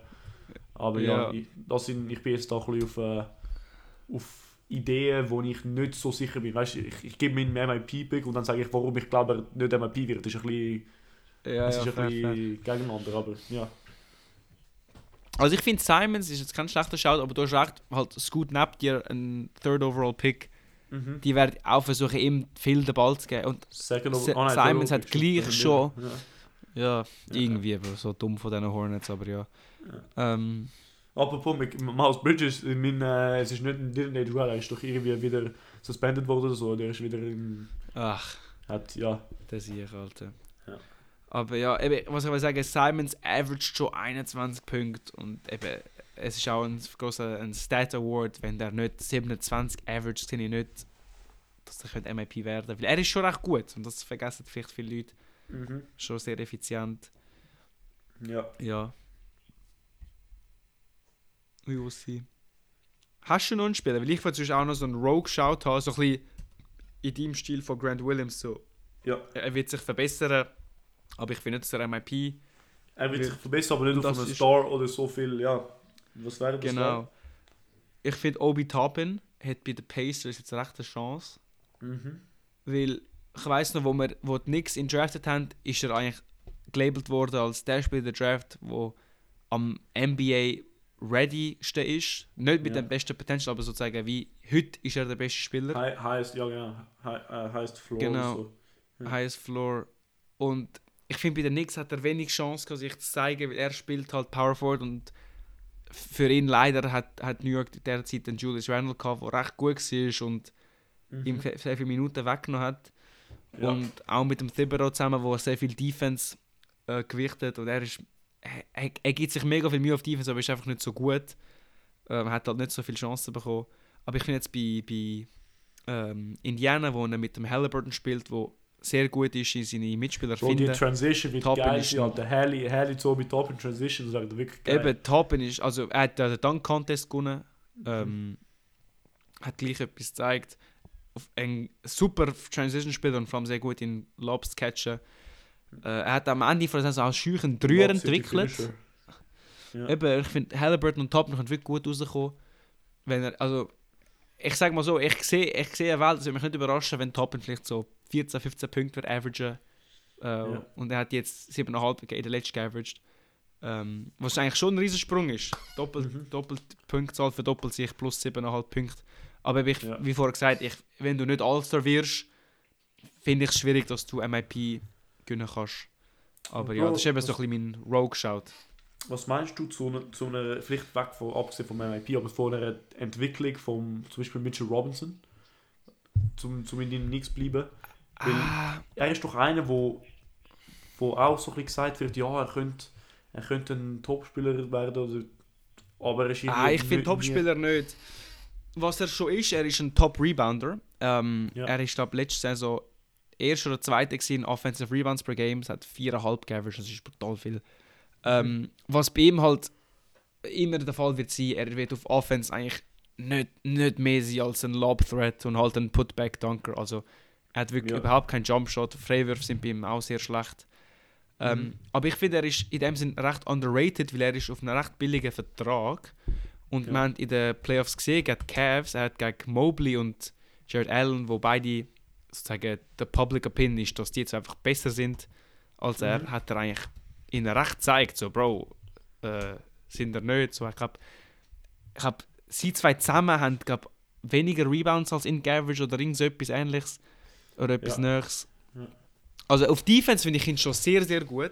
aber ja, Ja. ich, das sind, ich bin jetzt da ein bisschen auf, äh, auf Ideen, wo ich nicht so sicher bin. Weißt, ich, ich gebe meinen MIP-Pick und dann sage ich, warum ich glaube, er nicht MIP wird. Das ist ein bisschen, ja, das ja, ist ein fair, fair. bisschen gegeneinander, aber ja. Also ich finde Simons ist jetzt kein schlechter Shout, aber du hast recht, halt Scoot neben dir ein Third Overall Pick. Mhm. Die werden auch versuchen, ihm viel den Ball zu geben. Und Second ah, nein, Simons hat gleich schon- Ja. ja, Ja. irgendwie so dumm von diesen Hornets, aber ja. Ähm, Apropos, Miles Bridges, ich meine, äh, es ist nicht ein Designated Run, er ist doch irgendwie wieder suspended worden oder so, der ist wieder im, ach, hat, ja, das sehe ich, Alter. Ja. Aber ja, eben, was ich will sagen, Simons averaged schon 21 Punkte und eben, es ist auch ein großer ein Stat Award, wenn der nicht 27 averaged, sehe ich nicht, dass er könnte MIP werden Weil er ist schon recht gut und das vergessen vielleicht viele Leute. mhm. Schon sehr effizient. ja. Ja. Wie aussehen. Hast du noch einen Spieler? Weil ich würde auch noch so einen Rogue-Shout haben, so ein bisschen in deinem Stil von Grant Williams. So. Ja. Er wird sich verbessern, aber ich finde nicht, dass er MIP. Er wird sich verbessern, aber nicht auf einen ist- Star oder so viel, ja, was wäre das Genau. Ich finde, Obi Toppin hat bei den Pacers jetzt recht eine Chance. Mhm. Weil ich weiss noch, wo wir wo die Knicks ihn drafted haben, ist er eigentlich gelabelt worden als der Spieler der Draft, wo am NBA readyste ist. Nicht mit Ja. dem besten Potential, aber sozusagen wie heute ist er der beste Spieler. Hi- Highest, ja genau, äh, highest floor Genau. so. Ja. Highest Floor. Und ich finde, bei den Knicks hat er wenig Chance, sich zu zeigen, weil er spielt halt Power Forward und für ihn leider hat, hat New York derzeit den Julius Randle gehabt, der recht gut war und Mhm. ihm sehr viele Minuten weggenommen hat. Ja. Und auch mit dem Thibodeau zusammen, wo er sehr viel Defense äh, gewichtet und er ist er, er gibt sich mega viel Mühe auf Defense, aber ist einfach nicht so gut. Ähm, hat halt nicht so viele Chancen bekommen. Aber ich finde jetzt bei, bei ähm, Indiana, wo er mit dem Halliburton spielt, wo sehr gut ist in seine Mitspieler Bro, die finden. Transition wird Toppin geil ist sein, Alter. Haley, Haley so mit Top in Transition, das wäre wirklich geil. Eben, Toppen ist, also er hat den Dunk Contest gewonnen, ähm, hat gleich etwas gezeigt. Ein super Transition-Spieler und vor allem sehr gut in Lobs zu catchen. Äh, er hat am Ende von der Saison als schüchen Dreier entwickelt. Ja. Eben, ich finde Halliburton und Toppen können wirklich gut rauskommen. Wenn er, also, ich sag mal so, ich sehe ich sehe eine Welt, würde mich nicht überraschen, wenn Toppen vielleicht so 14, 15 Punkte wird averagen. Äh, Ja. Und er hat jetzt 7,5 in der letzten geaveraged. Ähm, was eigentlich schon ein Riesensprung ist. Doppelt, Mhm. doppelt Punktzahl verdoppelt sich plus 7,5 Punkte. Aber ich, Ja. wie vorher gesagt, ich, wenn du nicht All-Star wirst, finde ich es schwierig, dass du MIP gewinnen kannst. Aber ja, Bro, das ist eben so ein bisschen mein Rogue-Shout. Was meinst du zu einer, zu einer vielleicht weg von, abgesehen vom MIP, aber von einer Entwicklung von zum Beispiel Mitchell Robinson, zum, zum in den Knicks bleiben? Weil Ah, er ist doch einer, wo, wo auch so ein gesagt wird, ja, er könnte, er könnte ein Topspieler werden, oder, aber er ist ah, ich finde Topspieler nicht. Was er schon ist, er ist ein Top-Rebounder. Ähm, Ja. Er ist, glaube letzte Saison erster oder zweiter in Offensive Rebounds per Game. Es hat 4,5 geaveraged, das ist brutal viel. Ähm, was bei ihm halt immer der Fall wird sein, er wird auf Offense eigentlich nicht, nicht mehr sein als ein Lob-Threat und halt ein Putback-Dunker. Also er hat wirklich Ja. überhaupt keinen Jumpshot. Freiwürfe sind bei ihm auch sehr schlecht. Ähm, Mhm. Aber ich finde, er ist in dem Sinn recht underrated, weil er ist auf einem recht billigen Vertrag. Und Ja. wir haben in den Playoffs gesehen, gegen Cavs, er hat gegen Mobley und Jared Allen, wo beide sozusagen der Public Opinion ist, dass die jetzt einfach besser sind als er, Mhm. hat er eigentlich ihnen recht gezeigt, so Bro, äh, sind er nicht. So, ich glaube, ich glaub, sie zwei zusammen haben glaub, weniger Rebounds als in Average oder irgend so etwas ähnliches. Oder etwas Ja. Nächstes. Ja. Also auf Defense finde ich ihn schon sehr, sehr gut.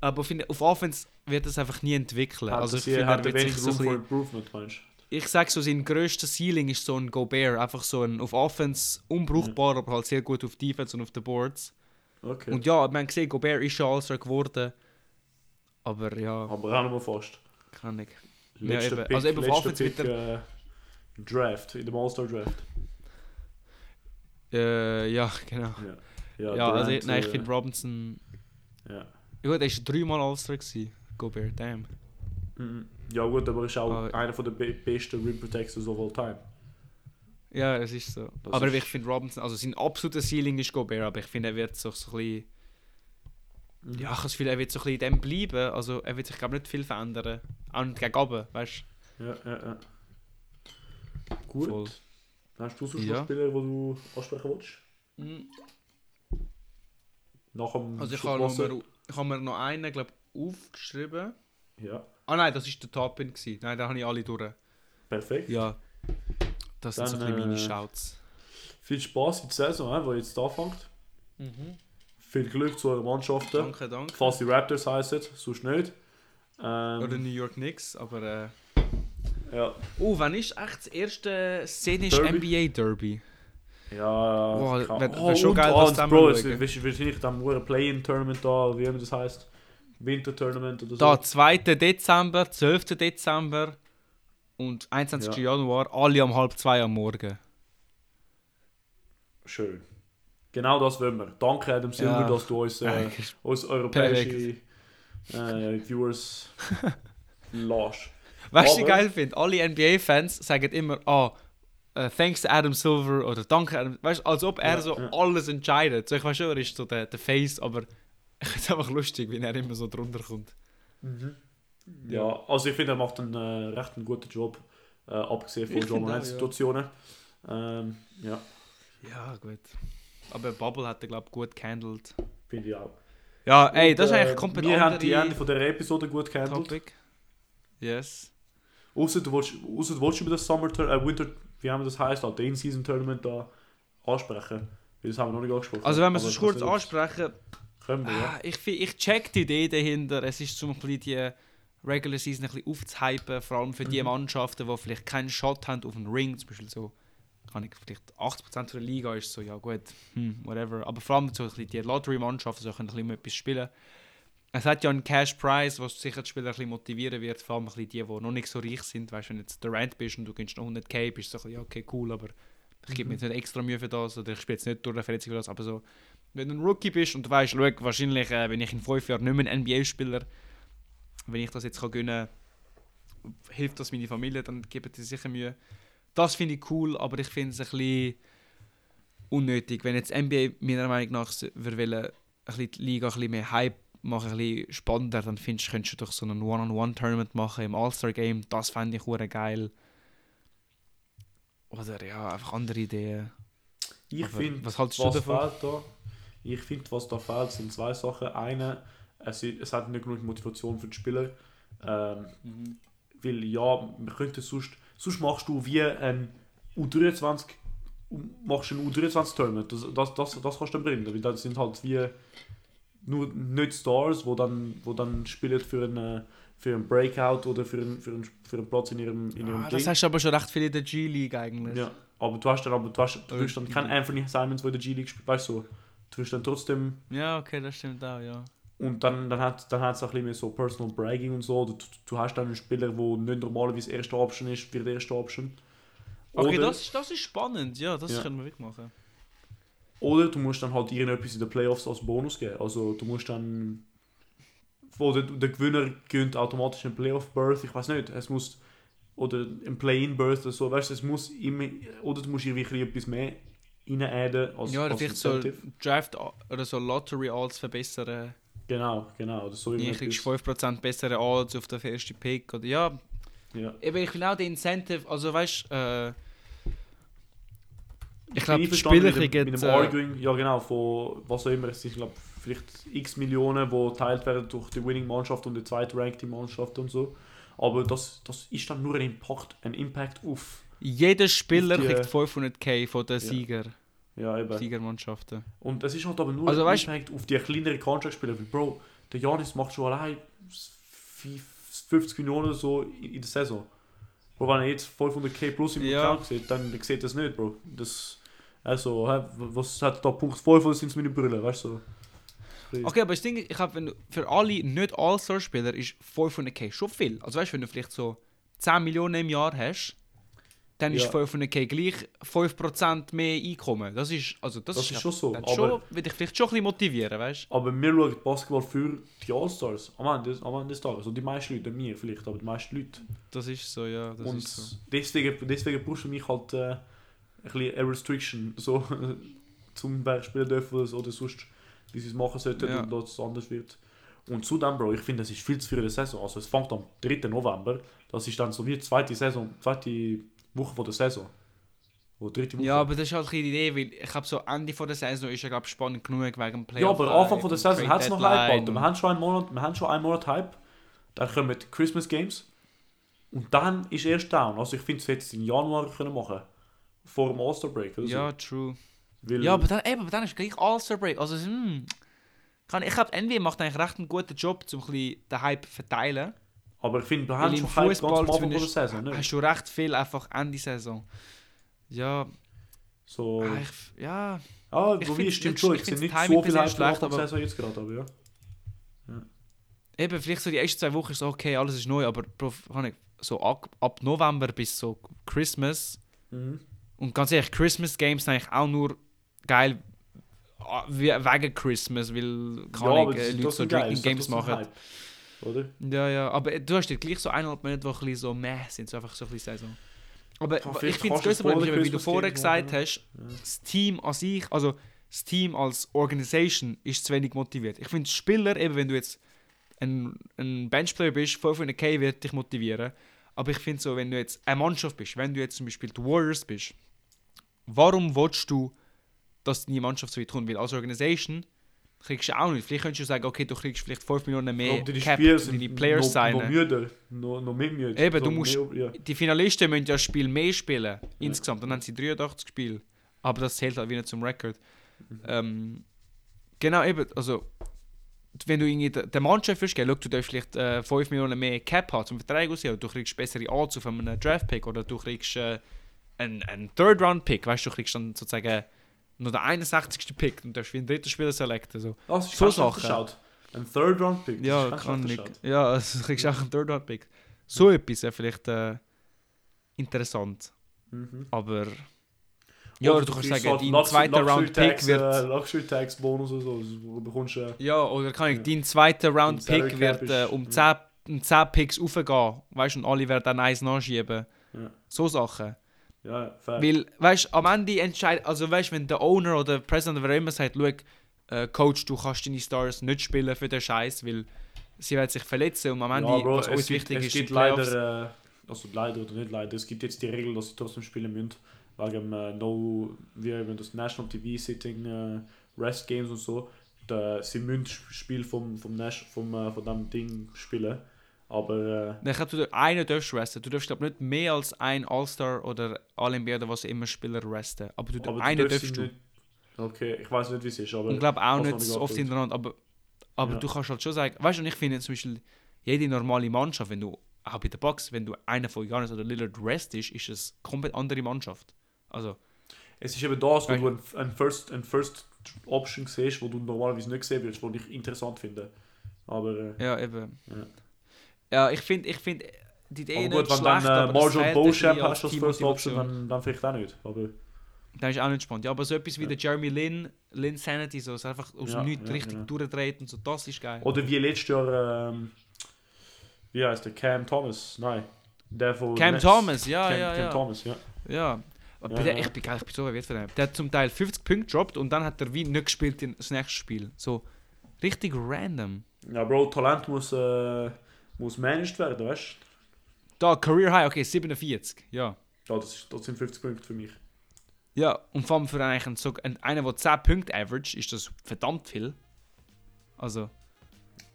Aber auf, auf Offense wird es einfach nie entwickeln. Hat also ich finde, er wird sich so ein Improvement, meinst ich sage so, sein grösster Ceiling ist so ein Gobert. Einfach so ein auf Offense unbrauchbar, aber halt sehr gut auf Defense und auf den Boards. Okay. Und ja, man gesehen, Gobert ist schon All-Star geworden. Aber ja, aber auch noch mal fast. kann ich. Letzter eben. Pick, Also eben auf Offense Pick, äh, Draft, in dem All-Star Draft. Äh, ja, [laughs] genau. Ja, Ja, also, Durant, nein, ich äh, finde Robinson. Ja. Ja, gut, er war dreimal All-Star. Gobert, damn. Mhm. ja gut, aber er ist auch Aber- einer der be besten Rim Protectors of all time. Ja, es ist so. Das aber ist- ich finde Robinson, also sein absoluter Ceiling ist Gobert, aber ich finde, er wird so, so ein bisschen. Mhm. Ja, ich habe das Gefühl, er wird so ein bisschen in dem bleiben. Also, er wird sich, glaube nicht viel verändern. Auch nicht gegen oben, weißt Ja, ja, ja. Gut. Voll. Hast du sonst Ja. Spieler, die du ansprechen willst? du? Nach dem Also, ich habe, noch, ich habe mir noch einen, glaube aufgeschrieben. Ja. Ah nein, das war der Top-In. Nein, da habe ich alle durch. Perfekt. Ja. Das sind so ein Dann, meine äh, Shouts. Viel Spaß in der Saison, die jetzt anfängt. Viel Glück zu euren Mannschaften. Danke, danke. Falls die Raptors heißen, sonst nicht. Ähm, Oder New York Knicks, aber äh... ja. Oh, wann ist echt das erste szenische Derby? NBA-Derby? Ja, Boah, kann- wär- wär schon und geil, abends, zusammen Bro, es wird wahrscheinlich dann ein Play-In-Tournament da, wie immer das heißt. Winter-Tournament oder so. Da, 2. Dezember, 12. Dezember und 21. Ja. Januar, alle um halb zwei am Morgen. Schön. Genau das wollen wir. Danke Adam Silver, Ja. dass du uns, äh, uns europäische äh, Viewers [laughs] lässt. Weißt du, was ich geil finde? Alle NBA-Fans sagen immer, ah, äh, thanks to Adam Silver oder danke Adam. Weißt du, als ob er Ja, so ja. alles entscheidet. So, ich weiß schon, er ist so der, der Face, aber ich finde es einfach lustig, wie er immer so drunter kommt. Ja, also ich finde, er macht einen äh, recht einen guten Job, äh, abgesehen von John ja. Situationen. Ähm, ja, Ja, gut. Aber Bubble hat er, glaube ich, gut gehandelt. finde ich auch. Ja, ey, das ist Und, eigentlich komplett Wir haben die Ende von der Episode gut gehandelt. Topic. Yes. Außer du willst, ausser du willst über das Summer äh, Winter, wie haben wir das heißt, halt, den Season Tournament da ansprechen. Weil das haben wir noch nicht angesprochen. Also wenn wir es kurz ansprechen, Können wir, ja. ah, ich, ich check die Idee dahinter. Es ist zum Beispiel die Regular Season ein bisschen aufzuhypen, vor allem für die Mhm. Mannschaften, die vielleicht keinen Shot haben auf den Ring, zum Beispiel so, kann ich vielleicht 80% der Liga ist so, ja gut, hm, whatever. Aber vor allem so ein bisschen die Lottery-Mannschaften so können ein bisschen etwas spielen. Es hat ja einen Cash Prize, was sicher die Spieler ein bisschen motivieren wird, vor allem ein bisschen die, die noch nicht so reich sind. Weißt du, wenn du jetzt Durant bist und du gewinnst noch 100k, bist du so ein bisschen, ja, okay, cool, aber ich gebe mir jetzt nicht extra Mühe für das oder ich spiele jetzt nicht durch eine Verletzung für das, aber so, wenn du ein Rookie bist und du weißt, schau, wahrscheinlich, äh, wenn ich in fünf Jahren nicht mehr ein NBA-Spieler, wenn ich das jetzt kann gönnen hilft das meine Familie, dann geben die sicher Mühe. Das finde ich cool, aber ich finde es ein bisschen unnötig. Wenn jetzt NBA meiner Meinung nach wir wollen ein bisschen die Liga ein bisschen mehr Hype machen, ein bisschen spannender, dann findest, könntest du doch so ein One-on-One-Tournament machen im All-Star-Game. Das fände ich hure geil. Oder ja, einfach andere Ideen. Ich finde, was was, davon? fehlt da, ich finde, was da fehlt, sind zwei Sachen. Eine, es, es hat nicht genug Motivation für die Spieler. Ähm, Weil ja, man könnte sonst, sonst machst du wie ein U23, machst ein U23-Tournament. Das, das, das, das kannst du dann bringen, weil das sind halt wie nur nicht Stars, wo dann, wo dann spielen für einen, für einen Breakout oder für einen, für einen, für einen Platz in ihrem, in ihrem Ah, das hast du aber schon recht viel in der G-League eigentlich. ja, aber du hast dann, aber du hast, du Äh, wirst dann kein Anthony Simons, der in der G-League spielt, weißt du, so. du wirst dann trotzdem, Ja, okay, das stimmt auch, ja. und dann, dann hat dann hat's auch ein bisschen mehr so Personal Bragging und so, du, du, hast dann einen Spieler, der nicht normalerweise erste Option ist, wird erste Option. Okay, Oder- das, ist- das ist spannend, ja, das Ja. können wir wirklich machen. Oder du musst dann halt irgendetwas in den Playoffs als Bonus geben. Also du musst dann. Oder der Gewinner gewinnt automatisch einen Playoff-Berth, ich weiß nicht. Es muss. Oder ein Play-in-Berth oder so, weißt du, es muss immer. Oder du musst irgendwie etwas mehr reinadden als, ja, oder als vielleicht so. Draft oder so Lottery Odds verbessern. Genau, genau. Oder so Ja, irgendetwas. kriegst 5% bessere Odds auf den ersten Pick. Oder ja, Ja. eben, ich finde auch den Incentive, also weißt du, äh, ich glaube, die Spieler mit kriegen. mit dem Äh, Arguing, ja genau, von was auch immer, es sind glaube vielleicht x Millionen, die geteilt werden durch die Winning-Mannschaft und die zweitраnkte Mannschaft und so. Aber das, das ist dann nur ein Impact, ein Impact auf, jeder Spieler die- kriegt 500k von den Sieger, ja eben. Siegermannschaften. Und es ist halt aber nur Also ein weißt- Impact auf die kleineren Contract-Spieler, weil Bro, der Janis macht schon allein 50 Millionen oder so in, in der Saison. Bro, wenn er jetzt 500k plus im Ja. Account sieht, dann sieht das nicht, Bro. Das, also, hä, was hat da Punkt 5 oder sind es meine Brille, weißt du? So. Okay, aber das Ding ist, ich habe, wenn du für alle nicht All-Star-Spieler ist 500k schon viel. Also weißt du, wenn du vielleicht so 10 Millionen im Jahr hast, dann ist Ja. 500k gleich 5% mehr Einkommen. Das ist, also das, Das ist schon so, aber- schon, will ich vielleicht schon ein bisschen motivieren, weißt Aber wir schauen Basketball für die All-Stars am Ende, am Ende des Tages. Also die meisten Leute, wir vielleicht, aber die meisten Leute. du? Das ist so, ja, das und ist so. deswegen, deswegen pusht mich halt äh, bisschen eine Restriction, so [laughs] zum Beispiel spielen dürfen oder, so, oder sonst, wie sie es machen sollten Ja. und dass es anders wird. Und zudem, Bro, ich finde, es ist viel zu früh in der Saison. Also es fängt am 3. November, das ist dann so wie die zweite Saison, zweite Woche von der Saison. Oder dritte Woche. Ja, aber das ist halt ein bisschen die Idee, weil ich glaube, so Ende von der Saison ist ja, glaube spannend genug wegen dem Ja, Playoff. aber Anfang von der Saison hat es noch Hype, Alter. Wir und- haben schon einen Monat, wir haben schon einen Monat Hype. dann kommen die Christmas Games und dann ist erst down. Also ich finde, es hätte es im Januar können machen vor dem All-Star Break oder. Ja, true. Weil, Ja, aber dann, eben, aber dann ist gleich All-Star Break. Also, hm, kann, ich glaube, NBA macht eigentlich recht einen guten Job, um ein bisschen den Hype zu verteilen. aber ich finde, wir haben im schon Hype ganz am Fußball Anfang von der Saison. Ne? hast du recht viel einfach Ende Saison. Ja, So, ah, ich, ja, ah, ich wobei, stimmt schon, ich find's nicht so viel Hype schlecht aber- Saison jetzt gerade, aber ja. eben, vielleicht so die ersten zwei Wochen ist so, okay, alles ist neu, aber so ab, ab November bis so Christmas Mhm. Und ganz ehrlich, Christmas Games sind eigentlich auch nur geil ah, wegen Christmas, weil kann aber ich, äh, Leute so Drinking Games machen. Hype, Oder? Ja, ja, aber du hast ja gleich so eineinhalb Monate, die ein bisschen so meh sind, so einfach so ein bisschen Saison. Aber Ja, ich finde das größte Problem, wie du vorher gesagt machen, hast, das Team an sich, also das Team als Organisation ist zu wenig motiviert. Ich finde, Spieler, eben wenn du jetzt ein, ein Benchplayer bist, 500k wird dich motivieren. Aber ich finde so, wenn du jetzt eine Mannschaft bist, wenn du jetzt zum Beispiel die Warriors bist, warum willst du, dass deine Mannschaft so weit kommt? Weil als Organisation kriegst du auch nicht. Vielleicht könntest du sagen, okay, du kriegst vielleicht 5 Millionen mehr Aber die Cap, Spieler sind deine Players noch, noch signen. müder, noch, noch mehr müde. Eben, du musst- mehr- ja. Die Finalisten müssen ja ein Spiel mehr spielen, insgesamt. Dann haben sie 83 Spiele. Aber das zählt halt wieder zum Rekord. Mhm. Ähm, genau, eben, also, wenn du irgendwie der Mannschaft wirst, schau, du darfst vielleicht äh, 5 Millionen mehr Cap haben zum Vertrag aussehen, du kriegst bessere Odds auf einem Draft-Pick, oder du kriegst äh, einen, einen Third-Round-Pick, weißt du, du kriegst dann sozusagen noch den 61. Pick und darfst wie ein dritter Spieler selecten. So. Ist So Sachen. Ein Third Round Pick. das Ja, kann Shout. Ja, also, du kriegst auch einen Third-Round-Pick. So etwas wäre vielleicht äh, interessant. Mhm. Aber. Ja, oder du kannst sagen, halt dein Lux- zweiter Luxury Round Pick Tax, wird. Äh, Luxury Tax Bonus oder so. Du bekommst äh, Ja, oder kann ich, Ja. dein zweiter Round Salary Pick Cap wird äh, um, ja. 10, um 10 Picks raufgehen. Weißt du, und alle werden dann eins nachschieben. Ja. So Sachen. Ja, fair. Weil, weißt du, am Ende entscheidet. Also, weißt du, wenn der Owner oder der President oder wer immer sagt, schau, äh, Coach, du kannst deine Stars nicht spielen für den Scheiß, weil sie werden sich verletzen und am Ende, ja, Bro, was uns es gibt, wichtig es ist, gibt leider, äh, also leider oder nicht leider, es gibt jetzt die Regel, dass sie trotzdem spielen müssen, wegen äh, no, wie eben das National TV Sitting äh, Rest Games und so. Da, sie müssen das Spiel vom, vom, Nas vom, äh, von dem Ding spielen, aber Nein, Ich glaube, du einen darfst resten. Du darfst glaub, nicht mehr als ein All-Star oder All-NBA oder was immer Spieler resten. Aber du äh, aber einen darfst darfst du. Okay, ich weiß nicht, wie es ist, aber Und ich glaube auch was nicht so oft hintereinander. Aber, aber Ja. du kannst halt schon sagen, weißt du, und ich finde zum Beispiel, jede normale Mannschaft, wenn du, auch bei der Box, wenn du einer von Giannis oder Lillard rest ist, ist es eine komplett andere Mannschaft. Also, Es ist eben das, wo du ein, First, ein First Option siehst, wo du normalerweise nicht gesehen wirst, wo ich interessant finde. Aber äh, ja, eben. Ja. Ja, ich finde, ich finde die Idee Aber nicht gut, wenn schlecht, dann äh, Marshall Beauchamp als hast als First Option, dann, dann vielleicht auch nicht. Aber Das ist auch nicht spannend. Ja, aber so etwas wie Ja. der Jeremy Lin, Lin Sanity, so, so einfach aus Ja, dem Nichts ja, richtig ja. durchdreht und so, das ist geil. Oder wie letztes Jahr, ähm, wie heißt der? Cam Thomas? Nein. Der von Cam Nets. Thomas, ja, Cam, ja, Cam ja. Thomas, ja. Ja. Ja, ja. Ich, bin, ich bin so verwirrt von dem. Der hat zum Teil 50 Punkte gedroppt und dann hat er wie nicht gespielt in das nächste Spiel. So richtig random. Ja, Bro, Talent muss, äh, muss managed werden, weißt Da, Career High, okay, 47. Ja. du? Ja, das, ist, das sind 50 Punkte für mich. Ja, und vor allem für einen, so, einen, der 10 Punkte average, ist das verdammt viel. Also,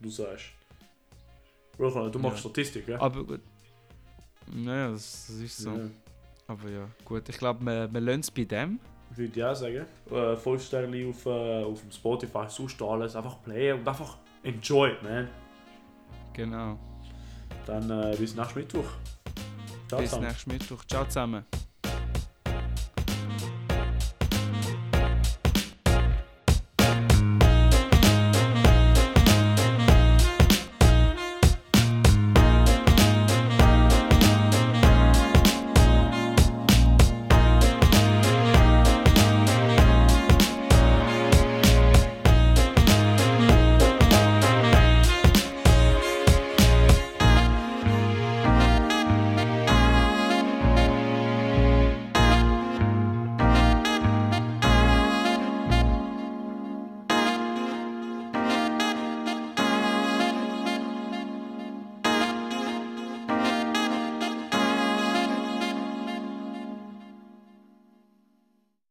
Du sagst. Du machst Ja. Statistik, ja? aber gut. Naja, das, das ist so. Ja. Aber ja, gut. Ich glaube, wir, wir lassen es bei dem. Würde ich auch sagen. Äh, 5 Sterne auf, äh, auf dem Spotify, sonst alles. Einfach playen und einfach enjoy man. Genau. Dann äh, bis nächsten Mittwoch. Ciao Bis zusammen. nächsten Mittwoch. Ciao zusammen.